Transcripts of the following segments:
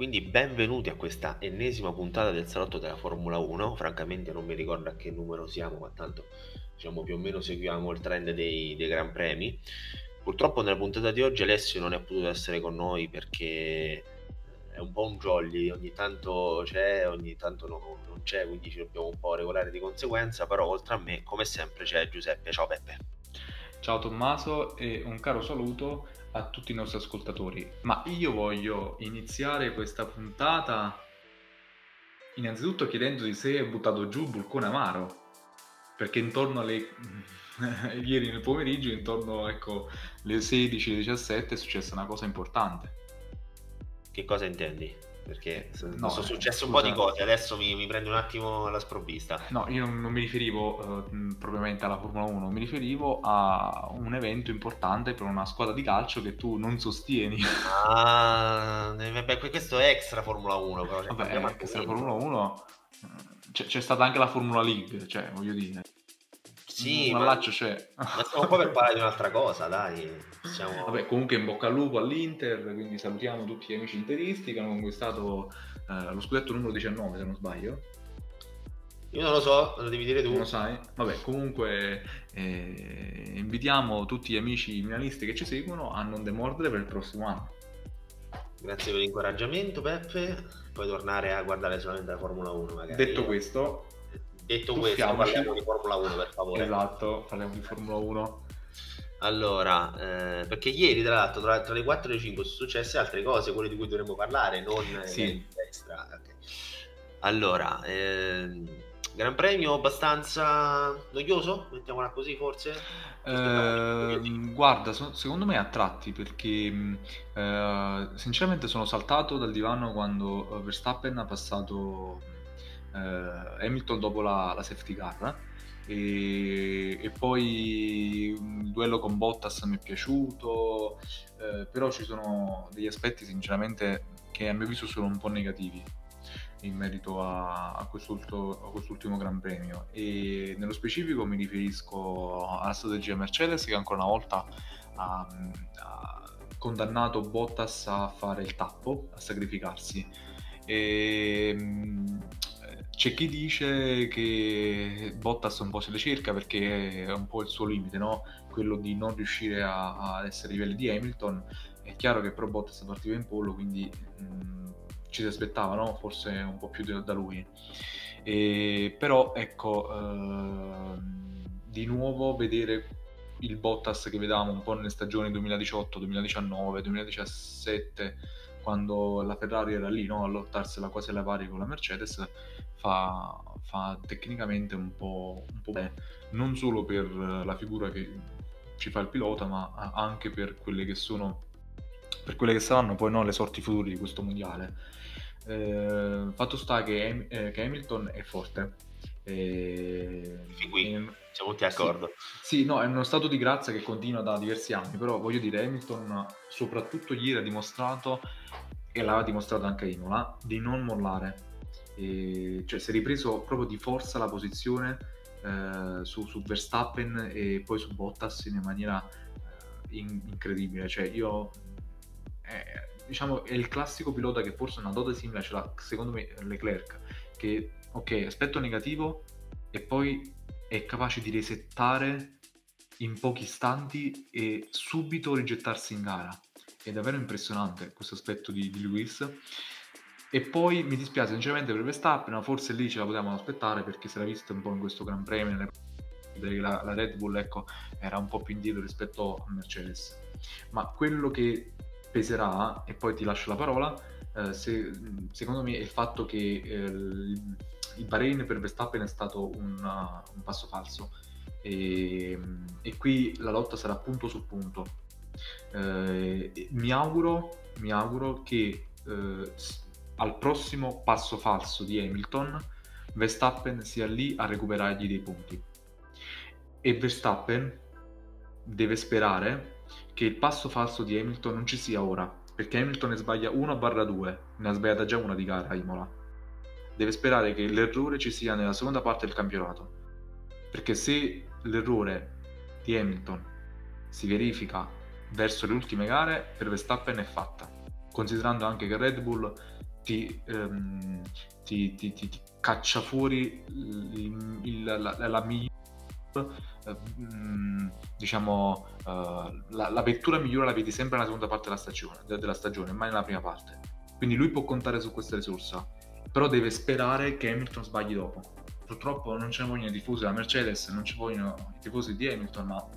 quindi benvenuti a questa ennesima puntata del salotto della Formula 1. Francamente non mi ricordo a che numero siamo, ma tanto diciamo più o meno seguiamo il trend dei, dei Gran Premi. Purtroppo nella puntata di oggi Alessio non è potuto essere con noi perché è un po' un jolly, ogni tanto c'è, ogni tanto no, non c'è, quindi ci dobbiamo un po' regolare di conseguenza, però oltre a me, come sempre, c'è Giuseppe. Ciao Peppe. Ciao Tommaso e un caro saluto a tutti i nostri ascoltatori. Ma io voglio iniziare questa puntata innanzitutto chiedendoti se hai buttato giù il Vulcone Amaro. Perché intorno alle ieri nel pomeriggio, intorno ecco alle 16-17 è successa una cosa importante. Che cosa intendi? Perché no, sono successe un po' di cose, adesso mi, mi prendo un attimo la sprovvista. No, io non, non mi riferivo uh, propriamente alla Formula 1, mi riferivo a un evento importante per una squadra di calcio che tu non sostieni. Ah, vabbè, questo è extra Formula 1, però. Cioè, vabbè, extra Formula 1 c'è, c'è stata anche la Formula League, cioè, voglio dire. Sì, un allaccio c'è. Ma stiamo qua per parlare di un'altra cosa, dai. Siamo... Vabbè, comunque in bocca al lupo all'Inter, quindi salutiamo tutti gli amici interisti che hanno conquistato eh, lo scudetto numero 19, se non sbaglio. Io non lo so, lo devi dire tu. Non lo sai? Vabbè, comunque eh, invitiamo tutti gli amici milanisti che ci seguono a non demordere per il prossimo anno. Grazie per l'incoraggiamento, Peppe. Puoi tornare a guardare solamente la Formula 1, magari. Detto questo, Detto questo, parliamo di Formula 1 per favore. Esatto, parliamo di Formula 1. Allora, eh, perché ieri tra l'altro tra, tra, le 4 e le 5 sono successe altre cose, quelle di cui dovremmo parlare, non sì. extra. Okay. Allora, eh, Gran Premio abbastanza noioso, mettiamola così forse? Eh, guarda, so, secondo me a tratti perché eh, sinceramente sono saltato dal divano quando Verstappen ha passato eh, Hamilton dopo la, la safety car e, e, poi il duello con Bottas mi è piaciuto eh, però ci sono degli aspetti sinceramente che a mio avviso sono un po' negativi in merito a, a, quest'ultimo, a quest'ultimo Gran Premio. E nello specifico mi riferisco alla strategia Mercedes che ancora una volta ha, ha condannato Bottas a fare il tappo, a sacrificarsi. E, c'è chi dice che Bottas un po' se le cerca perché è un po' il suo limite, no? quello di non riuscire a, essere a livelli di Hamilton. È chiaro che però Bottas partiva in pollo, quindi mh, mm, ci si aspettava no? forse un po' più da lui. E, però ecco, eh, di nuovo vedere il Bottas che vedevamo un po' nelle stagioni 2018, 2019, 2017, quando la Ferrari era lì no? a lottarsela quasi alla pari con la Mercedes, fa, fa tecnicamente un po', un po' bene, non solo per la figura che ci fa il pilota, ma anche per quelle che sono per quelle che saranno poi no, le sorti future di questo mondiale. Eh, fatto sta che, eh, che, Hamilton è forte. Eh, qui, è, siamo tutti d'accordo. Sì, sì, no, è uno stato di grazia che continua da diversi anni, però voglio dire, Hamilton soprattutto ieri ha dimostrato, e l'ha dimostrato anche Imola, di non mollare e, cioè si è ripreso proprio di forza la posizione eh, su, su, Verstappen e poi su Bottas in maniera eh, in, incredibile. Cioè io, eh, diciamo, è il classico pilota che forse una dote simile ce l'ha, secondo me, Leclerc, che, ok, aspetto negativo e poi è capace di resettare in pochi istanti e subito rigettarsi in gara. È davvero impressionante questo aspetto di, di Lewis. E poi mi dispiace sinceramente per Verstappen, ma forse lì ce la potevamo aspettare perché si era visto un po' in questo Gran Premio, la, la Red Bull ecco, era un po' più indietro rispetto a Mercedes. Ma quello che peserà, e poi ti lascio la parola, eh, se, secondo me è il fatto che eh, il Bahrain per Verstappen è stato una, un passo falso e, e, qui la lotta sarà punto su punto. Eh, mi, auguro, mi auguro che eh, al prossimo passo falso di Hamilton, Verstappen sia lì a recuperargli dei punti. E Verstappen deve sperare che il passo falso di Hamilton non ci sia ora, perché Hamilton ne sbaglia 1-2, ne ha sbagliata già una di gara a Imola. Deve sperare che l'errore ci sia nella seconda parte del campionato, perché se l'errore di Hamilton si verifica verso le ultime gare, per Verstappen è fatta, considerando anche che Red Bull ti, ehm, ti, ti, ti, caccia fuori il, il, la, la migliore eh, diciamo uh, la, la, vettura migliore la vedi sempre nella seconda parte della stagione, della stagione, mai nella prima parte. Quindi lui può contare su questa risorsa, però deve sperare che Hamilton sbagli dopo. Purtroppo non ce ne vogliono i tifosi della Mercedes, non ci vogliono i tifosi di Hamilton, ma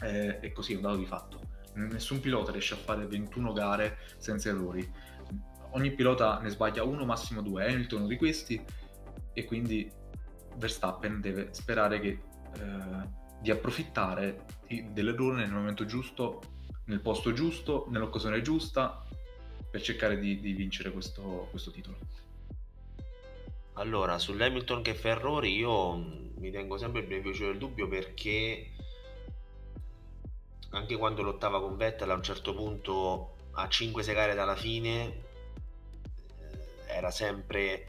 è, è così, è un dato di fatto. Nessun pilota riesce a fare 21 gare senza errori. Ogni pilota ne sbaglia uno, massimo due. Hamilton uno di questi e quindi Verstappen deve sperare che eh, di approfittare dell'errore nel momento giusto, nel posto giusto, nell'occasione giusta, per cercare di, di vincere questo, questo, titolo. Allora, sull'Hamilton che fa errori io mi tengo sempre il beneficio del dubbio perché anche quando lottava con Vettel a un certo punto a 5-6 gare dalla fine eh, era sempre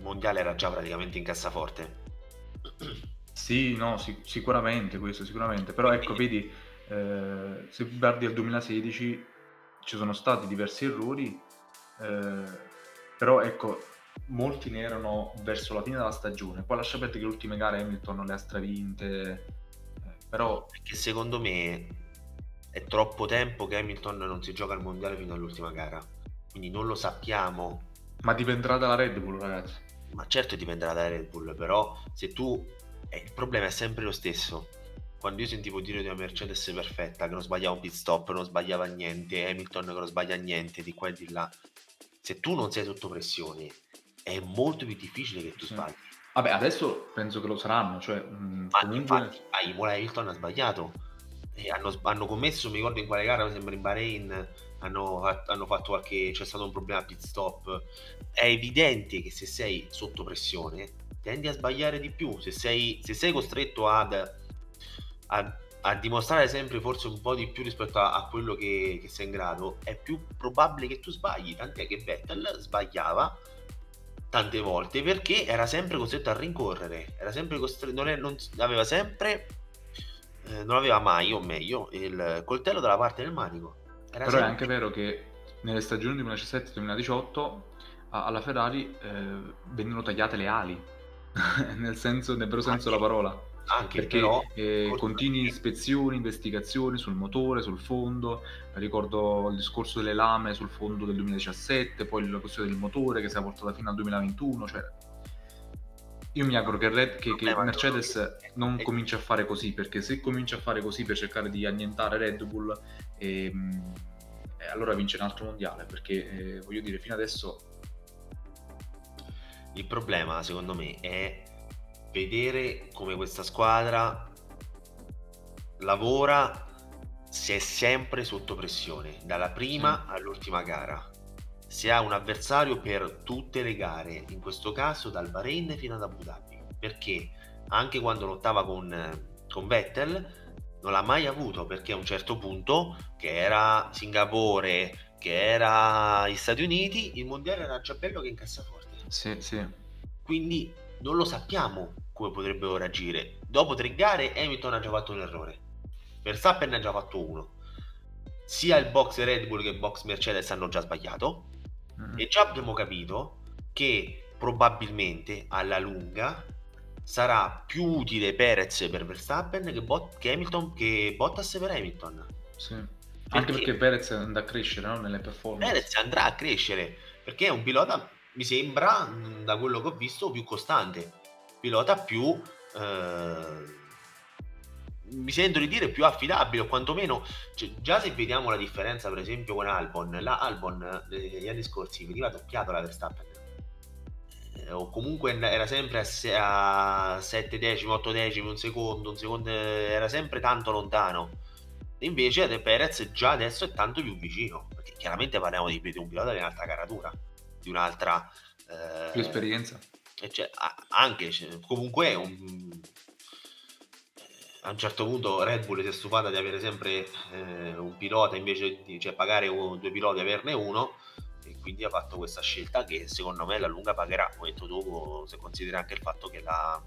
mondiale era già praticamente in cassaforte. Sì, no, sic- sicuramente questo, sicuramente. Però ecco, vedi, eh, se guardi al 2016 ci sono stati diversi errori, eh, però ecco, molti ne erano verso la fine della stagione. Poi lascia perdere che le ultime gare Hamilton le ha stravinte, eh, però... Perché secondo me è troppo tempo che Hamilton non si gioca al mondiale fino all'ultima gara, quindi non lo sappiamo. Ma dipenderà dalla Red Bull, ragazzi ma certo dipenderà da Red Bull, però se tu... Eh, il problema è sempre lo stesso. Quando io sentivo dire di una Mercedes perfetta, che non sbagliava un pit stop, non sbagliava niente, Hamilton che non sbaglia niente, di qua e di là, se tu non sei sotto pressione, è molto più difficile che tu sì. sbagli. Vabbè, adesso penso che lo saranno, cioè... Mh, Ma comunque... infatti, a Imola Hamilton ha sbagliato. Hanno, hanno commesso, mi ricordo in quale gara, mi sembra in Bahrain, hanno, hanno, fatto qualche c'è stato un problema a pit stop. È evidente che se sei sotto pressione tendi a sbagliare di più. Se sei, se sei costretto ad, a, a, dimostrare sempre forse un po' di più rispetto a, a quello che, che, sei in grado è più probabile che tu sbagli. Tant'è che Vettel sbagliava tante volte perché era sempre costretto a rincorrere era sempre costretto non, è, non aveva sempre eh, non aveva mai o meglio il coltello dalla parte del manico era Però sempre... è anche vero che nelle stagioni 2017-2018 alla Ferrari eh, vennero tagliate le ali, nel senso, nel vero senso della parola. Anche perché però, eh, continui ispezioni, investigazioni sul motore, sul fondo. Ricordo il discorso delle lame sul fondo del 2017, poi la questione del motore che si è portata fino al 2021. Cioè, io mi auguro che, Red, che, che Mercedes non cominci a fare così, perché se comincia a fare così per cercare di annientare Red Bull ehm, e allora vince un altro mondiale perché eh, voglio dire fino adesso il problema secondo me è vedere come questa squadra lavora se è sempre sotto pressione dalla prima sì. all'ultima gara se ha un avversario per tutte le gare in questo caso dal Bahrain fino ad Abu Dhabi perché anche quando lottava con, con Vettel non l'ha mai avuto perché a un certo punto, che era Singapore, che era gli Stati Uniti, il mondiale era già bello che in cassaforte. Sì, sì. Quindi non lo sappiamo come potrebbero reagire. Dopo tre gare Hamilton ha già fatto un errore. Verstappen ne ha già fatto uno. Sia il box Red Bull che il box Mercedes hanno già sbagliato. Mm. E già abbiamo capito che probabilmente alla lunga sarà più utile Perez per Verstappen che, Bot- che Hamilton che Bottas per Hamilton. Sì. Perché Anche perché Perez andrà a crescere no? nelle performance. Perez andrà a crescere perché è un pilota, mi sembra, da quello che ho visto, più costante. Pilota più... Eh, mi sento di dire più affidabile o quantomeno cioè, già se vediamo la differenza per esempio con Albon la Albon negli anni scorsi veniva doppiato la Verstappen eh, o comunque era sempre a, a 7 decimi, 8 decimi, un secondo, un secondo, era sempre tanto lontano. Invece De Perez già adesso è tanto più vicino, perché chiaramente parliamo di, di un pilota di un'altra caratura, di un'altra... Eh, più esperienza. Cioè, anche, cioè, comunque un, a un certo punto Red Bull si è stufata di avere sempre eh, un pilota invece di cioè, pagare un, due piloti e averne uno quindi ha fatto questa scelta che secondo me alla lunga pagherà, come detto tu, se consideri anche il fatto che la,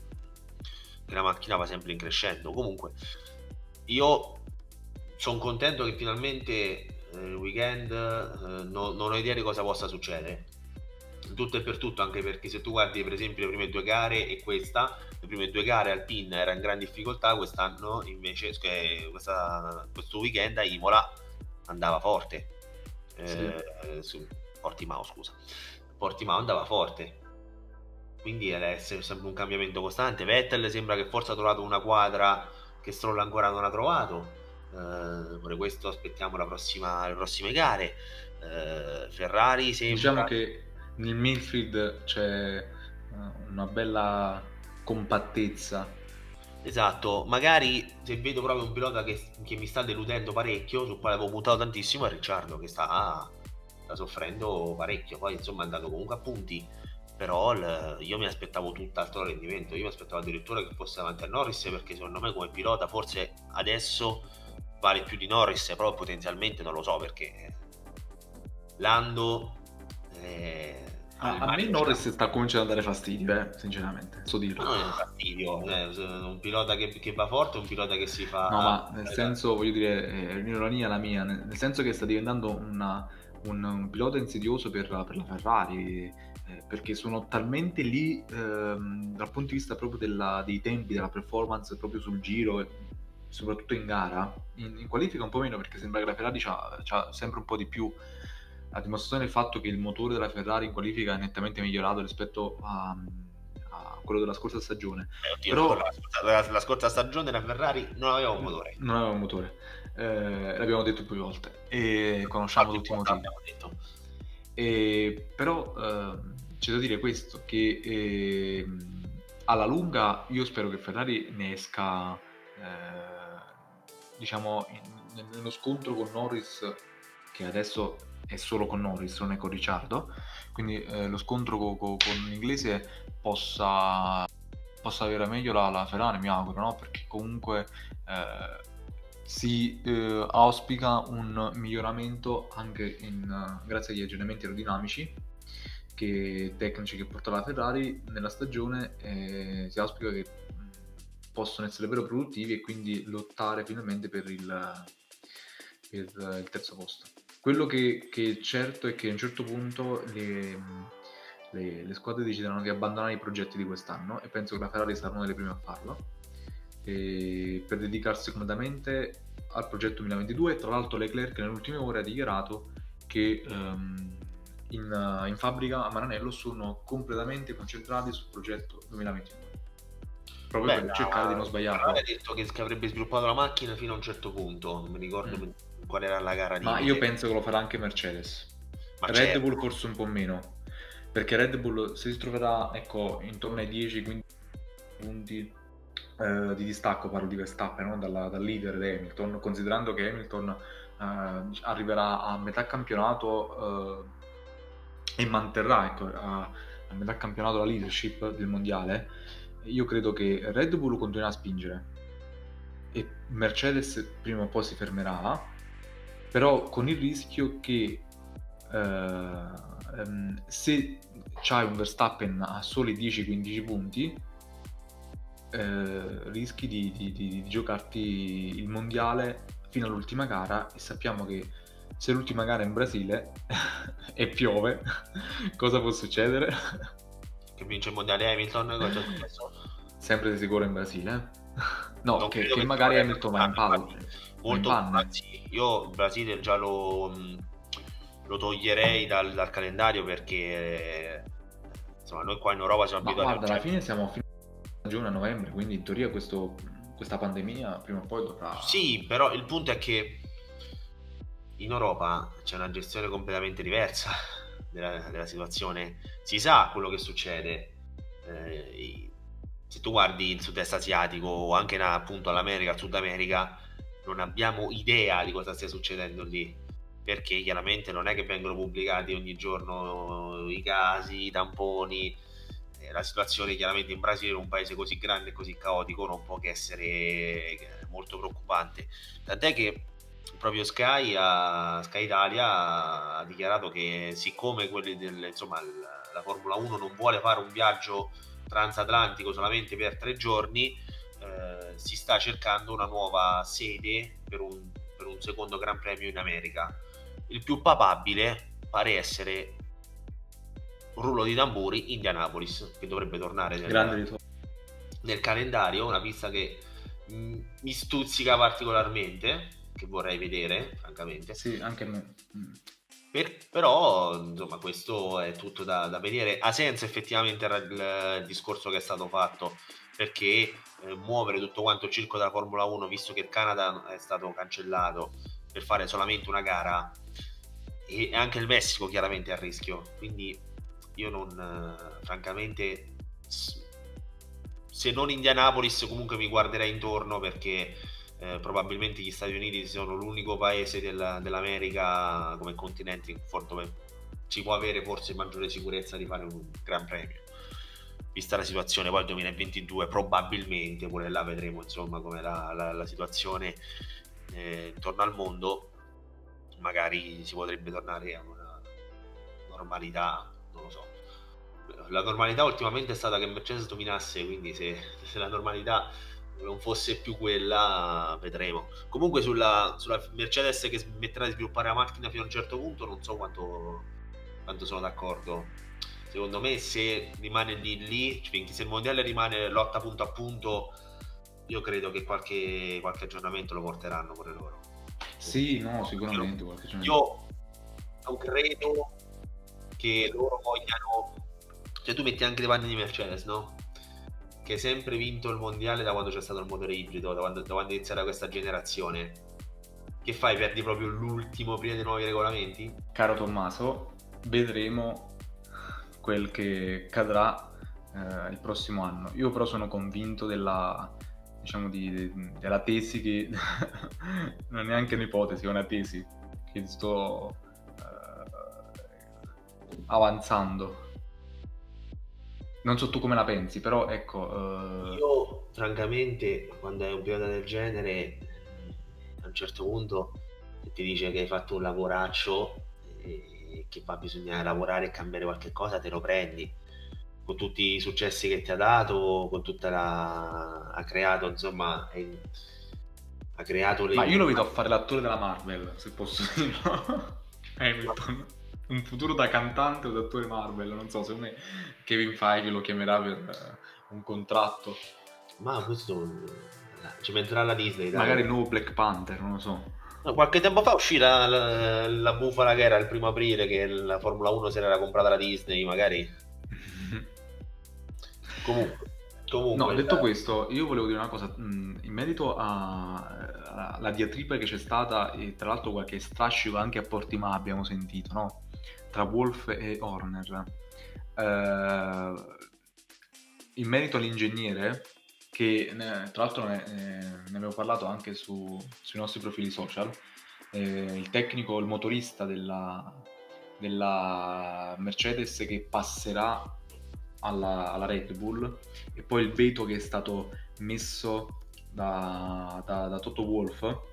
che la macchina va sempre in crescendo. Comunque, io sono contento che finalmente il weekend eh, no, non ho idea di cosa possa succedere tutto e per tutto anche perché se tu guardi per esempio le prime due gare e questa le prime due gare Alpine era in gran difficoltà quest'anno invece questa, questo weekend a Imola andava forte. Eh, su Portimao scusa. Portimao andava forte. Quindi è sempre un cambiamento costante. Vettel sembra che forse ha trovato una quadra che Stroll ancora non ha trovato. Eh, pure questo aspettiamo la prossima, le prossime gare. Eh, Ferrari sembra diciamo che nel midfield c'è eh, una bella compattezza Esatto, magari se vedo proprio un pilota che, che, mi sta deludendo parecchio, sul quale avevo puntato tantissimo, è Ricciardo che sta, sta soffrendo parecchio. Poi insomma è andato comunque a punti, però il, io mi aspettavo tutt'altro rendimento. Io mi aspettavo addirittura che fosse davanti a Norris perché secondo me come pilota forse adesso vale più di Norris, però potenzialmente non lo so perché Lando eh, a, a me Norris sta cominciando a dare fastidio, eh, sinceramente, so dirlo. Non è fastidio, eh, un pilota che, che, va forte, un pilota che si fa... No, ma nel senso, voglio dire, è l'ironia la mia, nel senso che sta diventando una, un, un, pilota insidioso per, per la Ferrari, eh, perché sono talmente lì ehm, dal punto di vista proprio della, dei tempi, della performance proprio sul giro, soprattutto in gara, in, in qualifica un po' meno perché sembra che la Ferrari ha sempre un po' di più a dimostrazione del fatto che il motore della Ferrari in qualifica è nettamente migliorato rispetto a, a quello della scorsa stagione. Eh, oddio, Però la, la, la, scorsa stagione la Ferrari non aveva un motore. Non aveva un motore, eh, l'abbiamo detto più volte e conosciamo tutti i motivi. E, però eh, c'è da dire questo, che eh, alla lunga io spero che Ferrari ne esca, eh, diciamo, in, nello scontro con Norris, che adesso è solo con Norris, non è con Ricciardo, quindi eh, lo scontro co- co- con l'inglese possa, possa avere meglio la, la, Ferrari, mi auguro, no? perché comunque eh, si eh, auspica un miglioramento anche in, grazie agli aggiornamenti aerodinamici che, tecnici che porta la Ferrari nella stagione, si auspica che possono essere davvero produttivi e quindi lottare finalmente per il, per il terzo posto. Quello che, che, è certo è che a un certo punto le, le, le, squadre decideranno di abbandonare i progetti di quest'anno e penso che la Ferrari sarà una delle prime a farlo. Per dedicarsi completamente al progetto 2022 tra l'altro Leclerc nelle ultime ore ha dichiarato che um, in, in, fabbrica a Maranello sono completamente concentrati sul progetto 2022 proprio Beh, per cercare di non sbagliare ha detto che, avrebbe sviluppato la macchina fino a un certo punto non mi ricordo mm qual era la gara di... Ma io penso che lo farà anche Mercedes. Ma Red certo. Bull forse un po' meno. Perché Red Bull si troverà ecco, intorno ai 10-15 punti eh, di distacco, parlo di Verstappen, no? Dalla, dal leader di Hamilton, considerando che Hamilton eh, arriverà a metà campionato eh, e manterrà ecco, a, a metà campionato la leadership del mondiale, io credo che Red Bull continuerà a spingere e Mercedes prima o poi si fermerà però con il rischio che uh, um, se c'hai un Verstappen a soli 10-15 punti uh, rischi di, di, di, giocarti il mondiale fino all'ultima gara e sappiamo che se l'ultima gara è in Brasile e piove cosa può succedere? che vince il mondiale Hamilton cosa è successo? sempre di sicuro in Brasile no, che, che, magari Hamilton va in palla molto anzi io il Brasile già lo, lo toglierei dal, dal, calendario perché insomma noi qua in Europa siamo abituati guarda alla fine siamo fino a giugno a novembre quindi in teoria questo, questa pandemia prima o poi dovrà sì però il punto è che in Europa c'è una gestione completamente diversa della, della situazione. Si sa quello che succede eh, se tu guardi il sud-est asiatico o anche appunto all'America, al Sud America non abbiamo idea di cosa stia succedendo lì perché chiaramente non è che vengono pubblicati ogni giorno i casi, i tamponi. Eh, la situazione chiaramente in Brasile, in un paese così grande e così caotico, non può che essere eh, molto preoccupante. Tant'è che proprio Sky, a, Sky Italia ha dichiarato che siccome del, insomma, la Formula 1 non vuole fare un viaggio transatlantico solamente per tre giorni, eh, si sta cercando una nuova sede per un, per un, secondo Gran Premio in America. il più papabile pare essere rullo di tamburi Indianapolis che dovrebbe tornare nel, nel calendario una pista che mh, mm, mi stuzzica particolarmente che vorrei vedere francamente sì anche a me mm. Per, però insomma questo è tutto da, da, vedere. Ha senso effettivamente il, il discorso che è stato fatto? Perché eh, muovere tutto quanto il circo della Formula 1 visto che il Canada è stato cancellato per fare solamente una gara e anche il Messico chiaramente è a rischio. Quindi io non eh, francamente se non Indianapolis comunque mi guarderei intorno perché eh, probabilmente gli Stati Uniti sono l'unico paese del, dell'America come continente dove si può avere forse maggiore sicurezza di fare un gran premio vista la situazione poi il 2022 probabilmente pure là vedremo insomma come la, la, la situazione eh, intorno al mondo magari si potrebbe tornare a una normalità non lo so. La normalità ultimamente è stata che Mercedes dominasse, quindi se, se la normalità non fosse più quella, vedremo. Comunque sulla, sulla, Mercedes che smetterà di sviluppare la macchina fino a un certo punto, non so quanto, quanto sono d'accordo. Secondo me se rimane lì lì, cioè, se il mondiale rimane lotta punto a punto, io credo che qualche, qualche aggiornamento lo porteranno pure loro. Sì, no, sicuramente. Io, io non credo che loro vogliano... Cioè tu metti anche le panne di Mercedes, no? Che hai sempre vinto il mondiale da quando c'è stato il motore ibrido, da quando, da quando è iniziata questa generazione. Che fai? Perdi proprio l'ultimo prima dei nuovi regolamenti? Caro Tommaso, vedremo quel che cadrà eh, il prossimo anno. Io però sono convinto della, diciamo di, della tesi che non è neanche un'ipotesi, è una tesi che sto avanzando. Non so tu come la pensi, però ecco... Uh... Io, francamente, quando hai un pilota del genere, a un certo punto ti dice che hai fatto un lavoraccio e che va bisogna lavorare e cambiare qualche cosa, te lo prendi. Con tutti i successi che ti ha dato, con tutta la... ha creato, insomma... È... Ha creato le... Ma io lo vedo a fare l'attore della Marvel, se posso dirlo. Hamilton un futuro da cantante o da attore Marvel, non so, secondo me Kevin Feige lo chiamerà per uh, un contratto. Ma questo ci metterà la Disney. Dai. Magari il nuovo Black Panther, non lo so. No, qualche tempo fa uscì la, la, la, bufala che era il primo aprile che la Formula 1 se l'era comprata la Disney, magari. Comunque. Comunque, no, detto questo, io volevo dire una cosa in merito alla diatriba che c'è stata, e tra l'altro qualche strascico anche a Portimà abbiamo sentito, no? Tra Wolf e Horner. Eh, in merito all'ingegnere, che tra l'altro ne, ne, avevo parlato anche su, sui nostri profili social, eh, il tecnico, il motorista della, della Mercedes che passerà alla, alla, Red Bull e poi il veto che è stato messo da, da, da Toto Wolf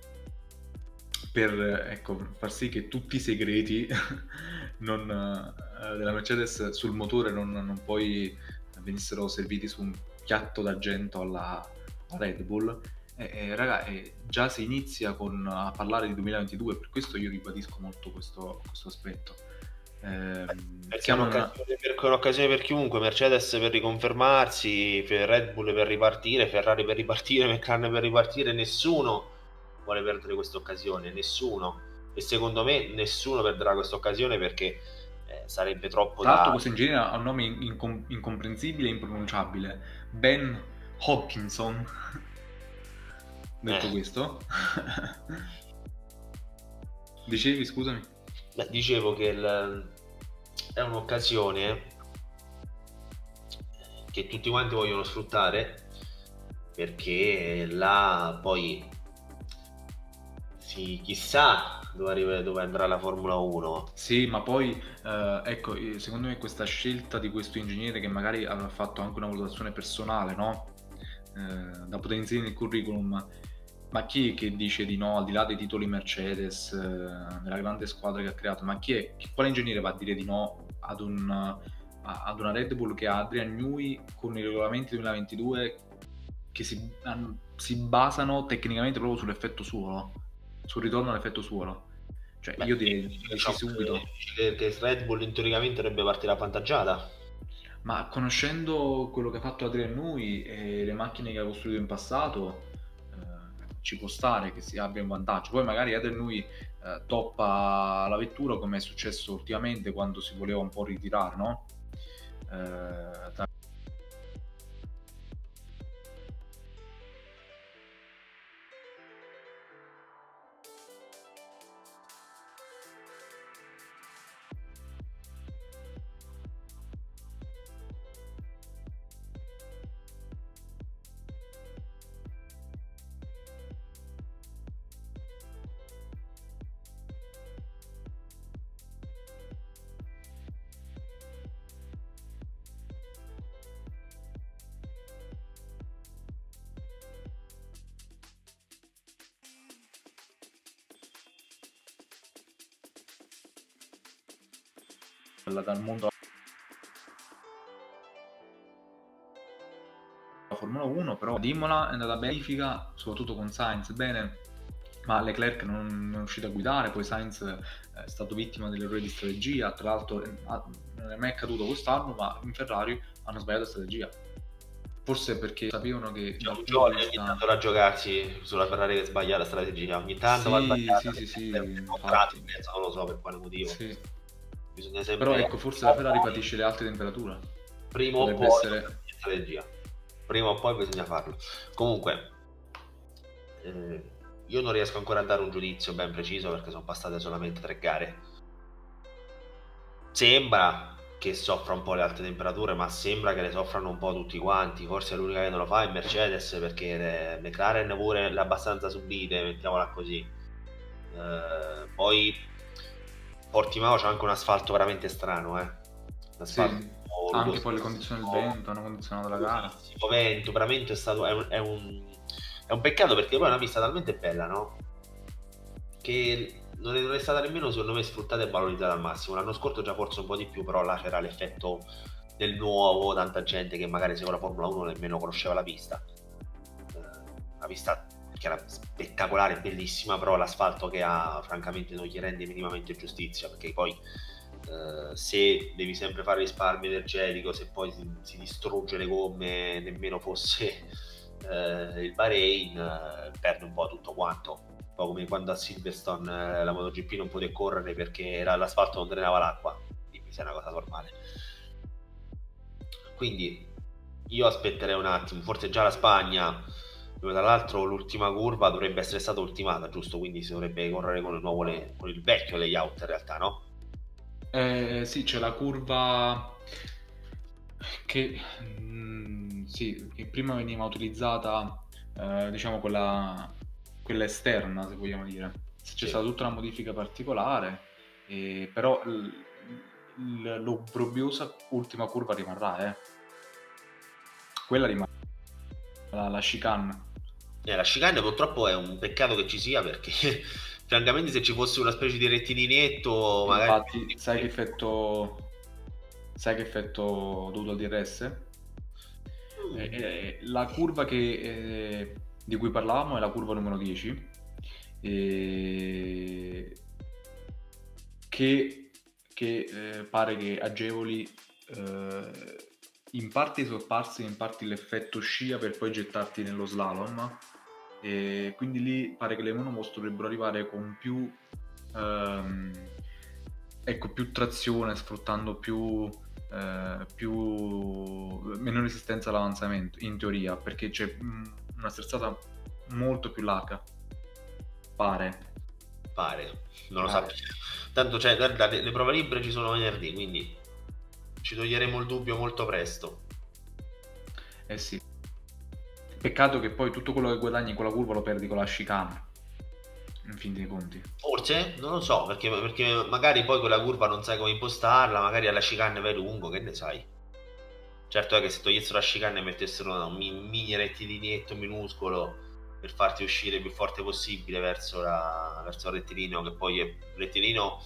per ecco, far sì che tutti i segreti non, eh, della Mercedes sul motore non, non, poi venissero serviti su un piatto d'argento alla, alla Red Bull. E, e, raga, e già si inizia con, a parlare di 2022, per questo io ribadisco molto questo, questo aspetto. Eh, perché è un'occasione, per, un'occasione per chiunque, Mercedes per riconfermarsi, Red Bull per ripartire, Ferrari per ripartire, McLaren per ripartire, nessuno vuole perdere questa occasione, nessuno. E secondo me nessuno perderà questa occasione perché eh, sarebbe troppo Tra l'altro da... questo ingegnere ha un nome incom- incomprensibile e impronunciabile. Ben Hopkinson. Detto eh. questo. Dicevi, scusami. Dicevo che il... è un'occasione che tutti quanti vogliono sfruttare perché là poi sì, chissà dove, arriva, dove, andrà la Formula 1. Sì, ma poi eh, ecco, secondo me questa scelta di questo ingegnere che magari avrà fatto anche una valutazione personale, no? Eh, da poter inserire nel curriculum, ma chi è che dice di no, al di là dei titoli Mercedes, eh, grande squadra che ha creato, ma chi è, quale ingegnere va a dire di no ad, un, ad una Red Bull che ha Adrian Newey con i regolamenti 2022 che si, si basano tecnicamente proprio sull'effetto suolo? Sul ritorno all'effetto suolo. Cioè, Beh, io direi di diciamo subito. Che, che Red Bull teoricamente dovrebbe partire avvantaggiata. Ma conoscendo quello che ha fatto Adrian Nui e le macchine che ha costruito in passato, eh, ci può stare che si abbia un vantaggio. Poi magari Adrian Nui eh, toppa la vettura come è successo ultimamente quando si voleva un po' ritirare, no? Eh, dal mondo della Formula 1, però Dimola è andata benefica, soprattutto con Sainz bene, ma Leclerc non, non è riuscito a guidare, poi Sainz è stato vittima dell'errore di strategia, tra l'altro non è mai accaduto quest'anno, ma in Ferrari hanno sbagliato strategia. Forse perché sapevano che... C'è un giorno ogni tanto da giocarsi sulla Ferrari che sbaglia la strategia, ogni tanto sì, va sbagliata, sì, sì, sì, non lo so per quale motivo. Sì. Bisogna sempre... Però ecco, forse la Ferrari patisce le alte temperature. Prima o poi essere... strategia. Prima o poi bisogna farlo. Comunque, eh, io non riesco ancora a dare un giudizio ben preciso perché sono passate solamente tre gare. Sembra che soffra un po' le alte temperature, ma sembra che le soffrano un po' tutti quanti. Forse l'unica che non lo fa è Mercedes perché le McLaren pure le abbastanza subite, mettiamola così. Eh, poi Portimao c'è anche un asfalto veramente strano, eh. Sì, anche poi le condizioni del vento hanno condizionato la gara. Il vento, veramente è stato è un, è, un, è un, peccato perché poi è una pista talmente bella, no? Che non è, non è, stata nemmeno secondo me sfruttata e valorizzata al massimo. L'anno scorso già forse un po' di più, però là c'era l'effetto del nuovo, tanta gente che magari seguiva la Formula 1 nemmeno conosceva la pista. Eh, la pista che era spettacolare, bellissima, però l'asfalto che ha francamente non gli rende minimamente giustizia, perché poi eh, se devi sempre fare risparmio energetico, se poi si, si distrugge le gomme, nemmeno fosse eh, il Bahrain, eh, perde un po' tutto quanto. Un po' come quando a Silverstone eh, la MotoGP non poté correre perché l'asfalto non drenava l'acqua, quindi è una cosa normale. Quindi io aspetterei un attimo, forse già la Spagna dove tra l'altro l'ultima curva dovrebbe essere stata ultimata, giusto? Quindi si dovrebbe correre con il, nuovo, con il vecchio layout in realtà, no? Eh, sì, c'è la curva che, mh, mm, sì, che prima veniva utilizzata, eh, diciamo, quella, quella, esterna, se vogliamo dire. C'è sì. stata tutta una modifica particolare, eh, però l'obbrobbiosa ultima curva rimarrà, eh. Quella rimarrà. La, la chicane eh, la chicane purtroppo è un peccato che ci sia perché francamente se ci fosse una specie di rettilinetto magari... Infatti, sai che effetto... Sai che effetto dovuto al DRS? Mm. Eh, eh, la curva che, eh, di cui parlavamo è la curva numero 10 che, che eh, pare che agevoli eh, in parte i sorpassi in parte l'effetto scia per poi gettarti nello slalom. E quindi lì pare che le monomost dovrebbero arrivare con più ehm, ecco più trazione sfruttando più, eh, più meno resistenza all'avanzamento in teoria perché c'è una sterzata molto più larga. Pare. Pare. Non lo pare. so tanto cioè guarda le, le prove libere ci sono venerdì quindi ci toglieremo il dubbio molto presto eh sì Peccato che poi tutto quello che guadagni in quella curva lo perdi con la chicane. In fin dei conti. Forse, non lo so, perché, perché magari poi quella curva non sai come impostarla, magari alla chicane vai lungo, che ne sai? Certo è che se togliessero la chicane e mettessero un mini rettilinetto minuscolo per farti uscire il più forte possibile verso, la, verso il rettilineo, che poi è il rettilineo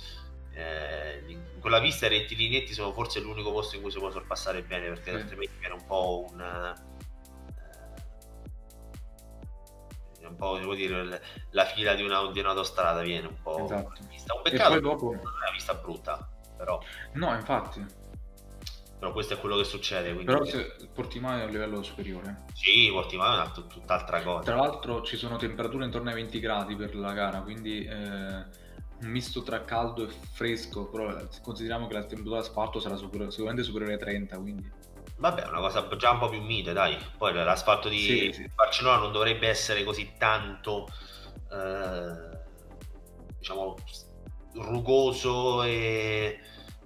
eh, in quella vista i rettilinetti sono forse l'unico posto in cui si può sorpassare bene perché sì. altrimenti viene un po' un po' devo dire, la fila di, una, di un'autostrada viene un po' esatto. vista. Un peccato, dopo... una vista brutta, però. No, infatti. Però questo è quello che succede. Quindi... Però se Portimao è a livello superiore. Sì, Portimao è una t- tutt'altra cosa. Tra l'altro ci sono temperature intorno ai 20 gradi per la gara, quindi eh, un misto tra caldo e fresco, però consideriamo che la temperatura d'asfalto sarà super- sicuramente superiore ai 30, quindi... Vabbè, è una cosa già un po' più mite, dai. Poi l'asfalto di sì, sì. Barcellona non dovrebbe essere così tanto, eh, diciamo, rugoso e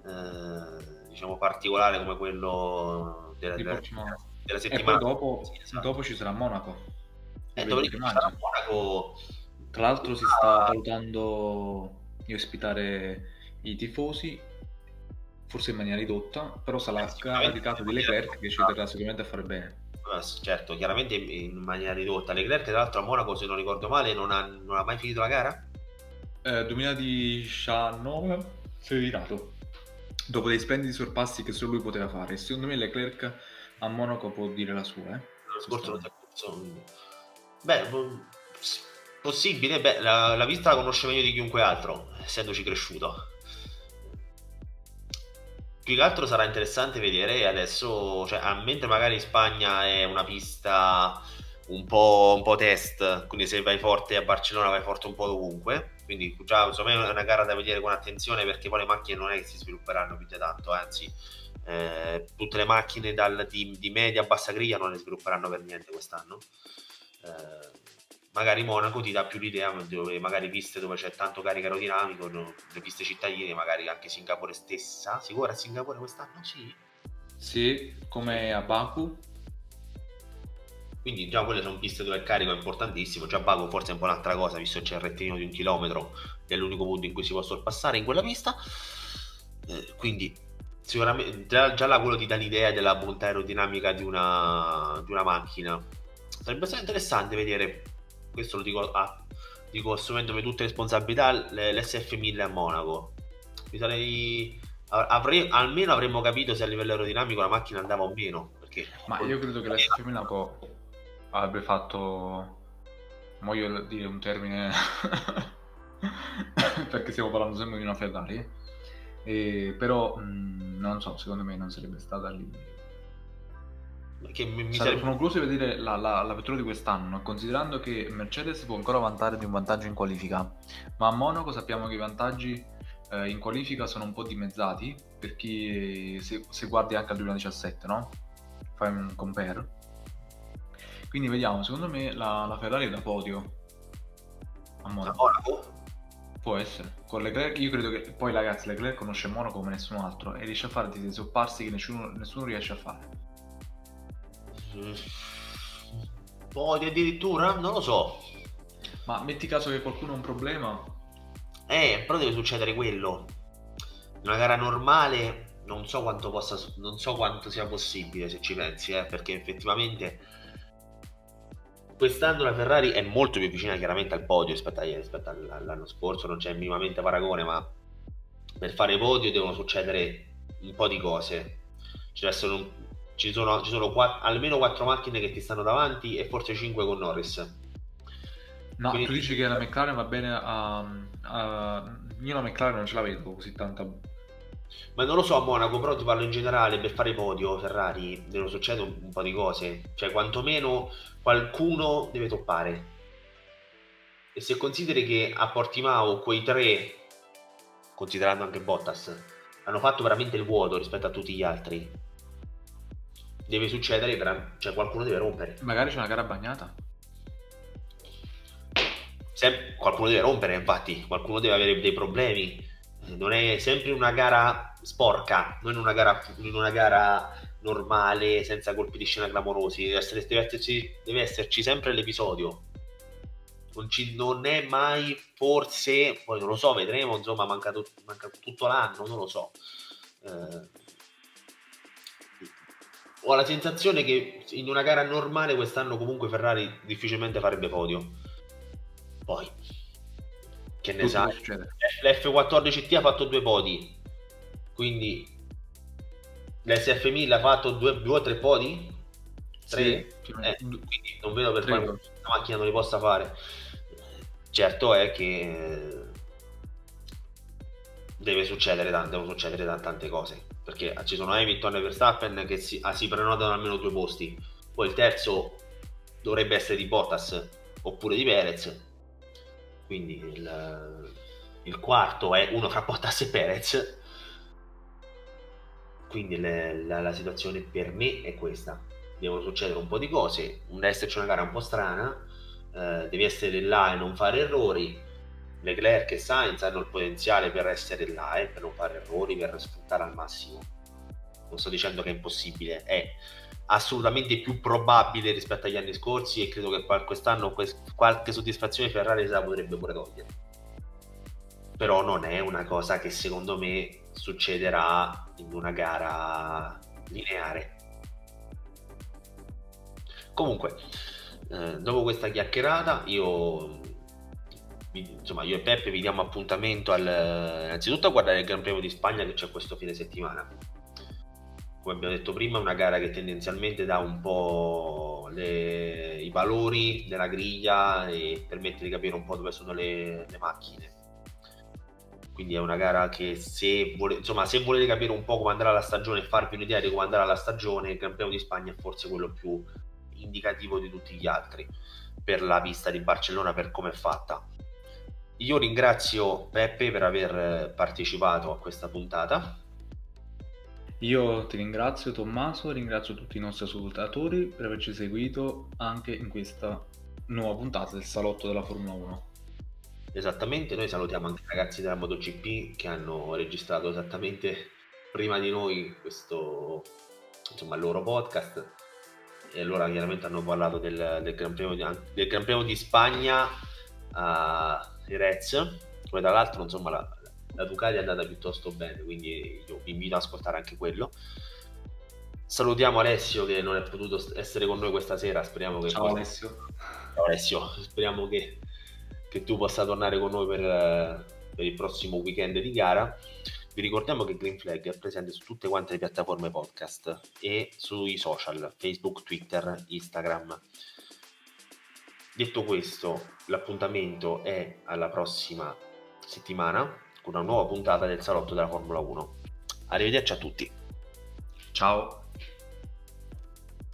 eh, diciamo particolare come quello della, della, della settimana. E poi dopo, sì, esatto. dopo ci sarà Monaco. E dove ci sarà Monaco. Tra l'altro si sta valutando di ospitare i tifosi forse in maniera ridotta, però sarà scaricato di Leclerc che ci terrà sicuramente a fare bene. Certo, chiaramente in maniera ridotta. Leclerc, tra l'altro, a Monaco, se non ricordo male, non ha, non ha mai finito la gara? Eh, 2019 si è ritirato dopo dei splendidi sorpassi che solo lui poteva fare. Secondo me Leclerc a Monaco può dire la sua. Eh? Lo scorso non so. Beh, possibile, beh, la, la vista la conosce meglio di chiunque altro, essendoci cresciuto più che altro sarà interessante vedere adesso, cioè, mentre magari in Spagna è una pista un po', un po', test, quindi se vai forte a Barcellona vai forte un po' ovunque, quindi già insomma è una gara da vedere con attenzione perché poi le macchine non è che si svilupperanno più di tanto, anzi eh, tutte le macchine dal, di, di, media a bassa griglia non le svilupperanno per niente quest'anno. Eh, magari Monaco ti dà più l'idea dove magari piste dove c'è tanto carico aerodinamico, no, le piste cittadine, magari anche Singapore stessa. Sicura Singapore quest'anno? Sì. Sì, come a Baku. Quindi già quelle sono piste dove il carico è importantissimo. Già Baku forse è un po' un'altra cosa, visto che c'è il rettilineo di un chilometro, è l'unico punto in cui si può sorpassare in quella pista. Eh, quindi sicuramente già, già là quello ti dà l'idea della bontà aerodinamica di una, di una macchina. Sarebbe stato interessante vedere questo lo dico, ah, dico assumendomi tutte le responsabilità, l'SF1000 a Monaco. Mi sarei... Avrei, almeno avremmo capito se a livello aerodinamico la macchina andava o meno. Perché Ma io credo che l'SF Monaco avrebbe fatto... Voglio dire un termine... perché stiamo parlando sempre di una Ferrari. E, però mh, non so, secondo me non sarebbe stata lì che mi, mi sarebbe... Sono curioso di vedere la, la, la, vettura di quest'anno, considerando che Mercedes può ancora vantare di un vantaggio in qualifica, ma a Monaco sappiamo che i vantaggi eh, in qualifica sono un po' dimezzati, per chi se, se guardi anche al 2017, no? Fai un compare. Quindi vediamo, secondo me la, la Ferrari è da podio a Monaco. A Monaco? Può essere. Con Leclerc, io credo che poi ragazzi Leclerc conosce Monaco come nessun altro e riesce a fare dei sopparsi che nessuno, nessuno riesce a fare. Poi addirittura? Non lo so. Ma metti caso che qualcuno ha un problema. Eh, però deve succedere quello. In una gara normale non so quanto possa non so quanto sia possibile se ci pensi, eh, perché effettivamente quest'anno la Ferrari è molto più vicina chiaramente al podio rispetto, a, rispetto all'anno scorso, non c'è minimamente paragone, ma per fare podio devono succedere un po' di cose. Ci deve essere un, ci sono, ci sono quatt- almeno 4 macchine che ti stanno davanti e forse 5 con Norris. No, Quindi... tu dici che la McLaren va bene a, a... Io la McLaren non ce la vedo così tanta... Ma non lo so a Monaco, però ti parlo in generale, per fare podio Ferrari devono succedere un, un po' di cose. Cioè, quantomeno qualcuno deve toppare. E se consideri che a Portimao quei tre, considerando anche Bottas, hanno fatto veramente il vuoto rispetto a tutti gli altri, deve succedere, cioè qualcuno deve rompere. Magari c'è una gara bagnata. Sem- qualcuno deve rompere, infatti, qualcuno deve avere dei problemi. Non è sempre una gara sporca, non una gara, in una gara normale, senza colpi di scena clamorosi. Deve, essere, deve, esserci, deve esserci, sempre l'episodio. Non, ci, non, è mai, forse, poi non lo so, vedremo, insomma, manca, manca tutto l'anno, non lo so. Eh, ho la sensazione che in una gara normale quest'anno comunque Ferrari difficilmente farebbe podio. Poi, che ne sai? L'F14T ha fatto due podi, quindi l'SF1000 ha fatto due, due o tre podi? Tre? Sì, eh, quindi non vedo per quale la macchina non li possa fare. Certo è che deve succedere, devono succedere tante cose perché ci sono Hamilton e Verstappen che si, ah, si prenotano almeno due posti. Poi il terzo dovrebbe essere di Bottas oppure di Perez. Quindi il, il quarto è uno fra Bottas e Perez. Quindi le, la, la, situazione per me è questa. Devono succedere un po' di cose. Deve esserci una gara un po' strana. Eh, devi essere là e non fare errori Leclerc e Sainz hanno il potenziale per essere là e eh, per non fare errori, per sfruttare al massimo. Non sto dicendo che è impossibile, è assolutamente più probabile rispetto agli anni scorsi e credo che quest'anno qualche soddisfazione Ferrari se la potrebbe pure togliere. Però non è una cosa che secondo me succederà in una gara lineare. Comunque, eh, dopo questa chiacchierata, io insomma, io e Peppe vi diamo appuntamento al, innanzitutto a guardare il Gran Premio di Spagna che c'è questo fine settimana. Come abbiamo detto prima, è una gara che tendenzialmente dà un po' le, i valori della griglia e permette di capire un po' dove sono le, le macchine. Quindi è una gara che se, vole, insomma, se volete capire un po' come andrà la stagione e farvi un'idea di come andrà la stagione, il Gran Premio di Spagna è forse quello più indicativo di tutti gli altri per la pista di Barcellona, per come è fatta io ringrazio Peppe per aver partecipato a questa puntata. Io ti ringrazio Tommaso, ringrazio tutti i nostri ascoltatori per averci seguito anche in questa nuova puntata del salotto della Formula 1. Esattamente, noi salutiamo anche i ragazzi della MotoGP che hanno registrato esattamente prima di noi questo, insomma, il loro podcast e allora chiaramente hanno parlato del, del, Gran, Premio di, del Gran Premio di Spagna. Uh, Reds, come tra l'altro insomma la, la Ducati è andata piuttosto bene, quindi io vi invito ad ascoltare anche quello. Salutiamo Alessio che non è potuto essere con noi questa sera, speriamo che... Ciao possa... Alessio. Ciao Alessio, speriamo che, che, tu possa tornare con noi per, per il prossimo weekend di gara. Vi ricordiamo che Green Flag è presente su tutte quante le piattaforme podcast e sui social, Facebook, Twitter, Instagram. Detto questo, l'appuntamento è alla prossima settimana con una nuova puntata del salotto della Formula 1. Arrivederci a tutti. Ciao.